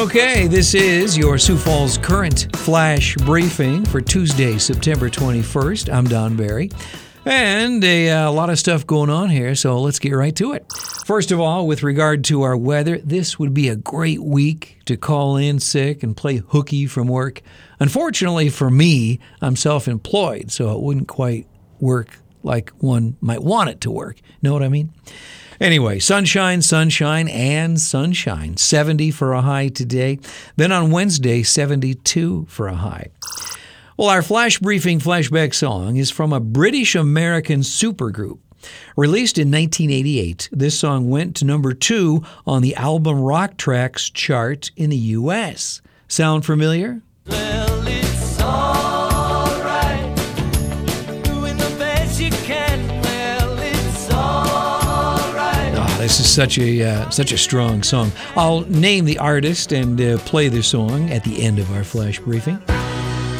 Okay, this is your Sioux Falls current flash briefing for Tuesday, September 21st. I'm Don Barry. And a uh, lot of stuff going on here, so let's get right to it. First of all, with regard to our weather, this would be a great week to call in sick and play hooky from work. Unfortunately for me, I'm self employed, so it wouldn't quite work like one might want it to work. Know what I mean? Anyway, sunshine, sunshine, and sunshine. 70 for a high today. Then on Wednesday, 72 for a high. Well, our flash briefing flashback song is from a British American supergroup. Released in 1988, this song went to number two on the album Rock Tracks chart in the U.S. Sound familiar? Well, this is such a uh, such a strong song. I'll name the artist and uh, play the song at the end of our flash briefing.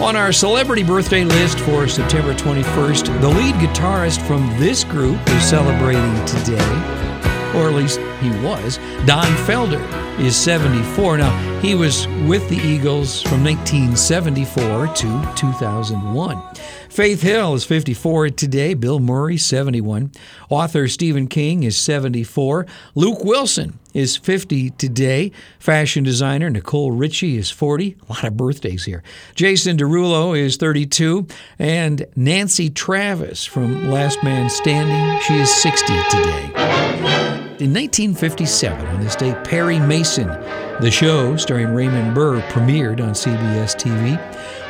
On our celebrity birthday list for September 21st, the lead guitarist from this group is celebrating today, or at least he was. Don Felder is 74. Now, he was with the Eagles from 1974 to 2001. Faith Hill is 54 today. Bill Murray, 71. Author Stephen King is 74. Luke Wilson is 50 today. Fashion designer Nicole Richie is 40. A lot of birthdays here. Jason Derulo is 32. And Nancy Travis from Last Man Standing, she is 60 today. In 1957, on this day, Perry Mason, the show starring Raymond Burr, premiered on CBS TV.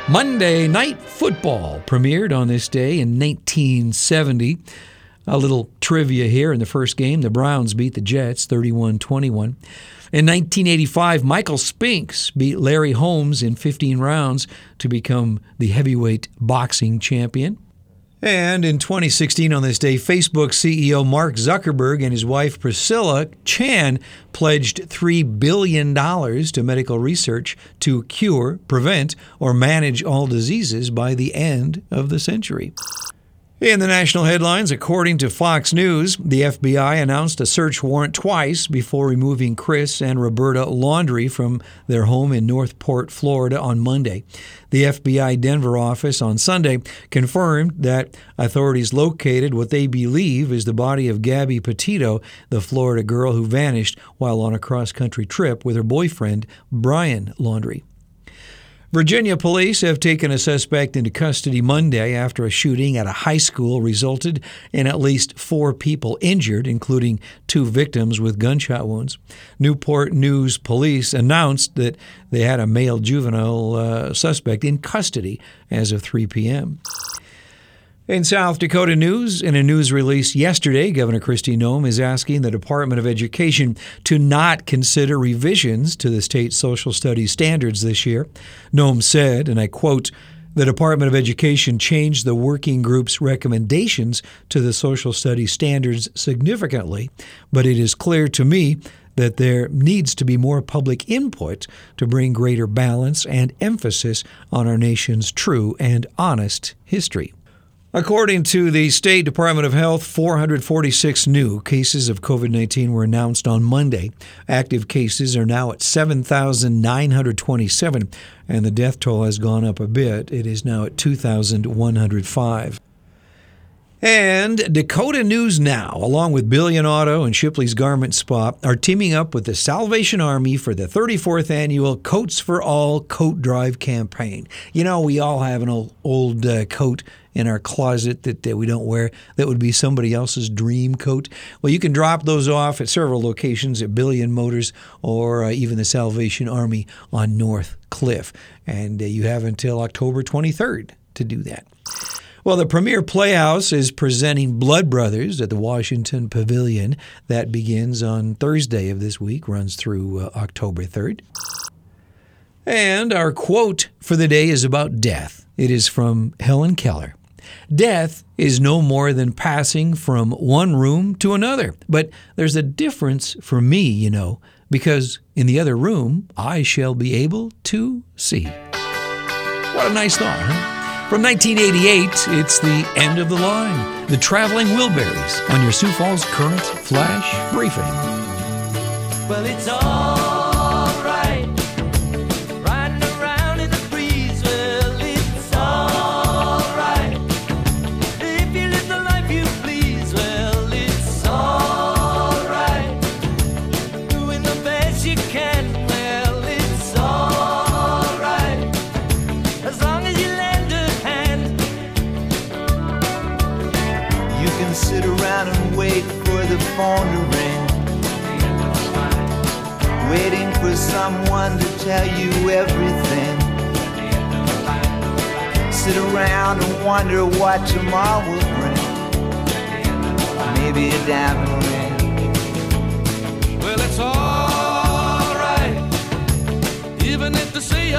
Monday Night Football premiered on this day in 1970. A little trivia here in the first game, the Browns beat the Jets 31 21. In 1985, Michael Spinks beat Larry Holmes in 15 rounds to become the heavyweight boxing champion. And in 2016, on this day, Facebook CEO Mark Zuckerberg and his wife Priscilla Chan pledged $3 billion to medical research to cure, prevent, or manage all diseases by the end of the century. In the national headlines, according to Fox News, the FBI announced a search warrant twice before removing Chris and Roberta Laundrie from their home in North Port, Florida on Monday. The FBI Denver office on Sunday confirmed that authorities located what they believe is the body of Gabby Petito, the Florida girl who vanished while on a cross country trip with her boyfriend, Brian Laundrie. Virginia police have taken a suspect into custody Monday after a shooting at a high school resulted in at least four people injured, including two victims with gunshot wounds. Newport News police announced that they had a male juvenile uh, suspect in custody as of 3 p.m. In South Dakota news, in a news release yesterday, Governor Kristi Noem is asking the Department of Education to not consider revisions to the state social studies standards this year. Noem said, and I quote, the Department of Education changed the working group's recommendations to the social studies standards significantly, but it is clear to me that there needs to be more public input to bring greater balance and emphasis on our nation's true and honest history. According to the State Department of Health, 446 new cases of COVID 19 were announced on Monday. Active cases are now at 7,927, and the death toll has gone up a bit. It is now at 2,105. And Dakota News Now, along with Billion Auto and Shipley's Garment Spa, are teaming up with the Salvation Army for the 34th annual Coats for All Coat Drive campaign. You know, we all have an old, old uh, coat in our closet that, that we don't wear that would be somebody else's dream coat. Well, you can drop those off at several locations at Billion Motors or uh, even the Salvation Army on North Cliff. And uh, you have until October 23rd to do that. Well, the Premiere Playhouse is presenting Blood Brothers at the Washington Pavilion. That begins on Thursday of this week, runs through uh, October 3rd. And our quote for the day is about death. It is from Helen Keller. Death is no more than passing from one room to another. But there's a difference for me, you know, because in the other room I shall be able to see. What a nice thought, huh? From 1988, it's the end of the line. The Traveling Wilburys on your Sioux Falls Current Flash Briefing. Well, it's alright. Can sit around and wait for the phone to ring. Waiting for someone to tell you everything. Sit around and wonder what tomorrow will bring. Maybe a diamond ring. Well, it's alright, even if they say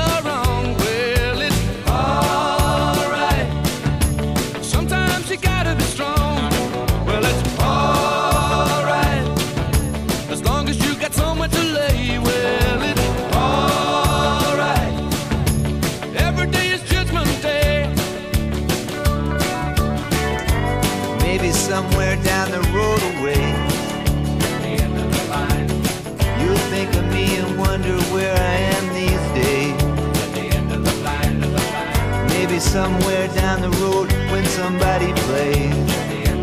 down the road when somebody plays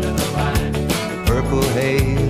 the Purple Haze.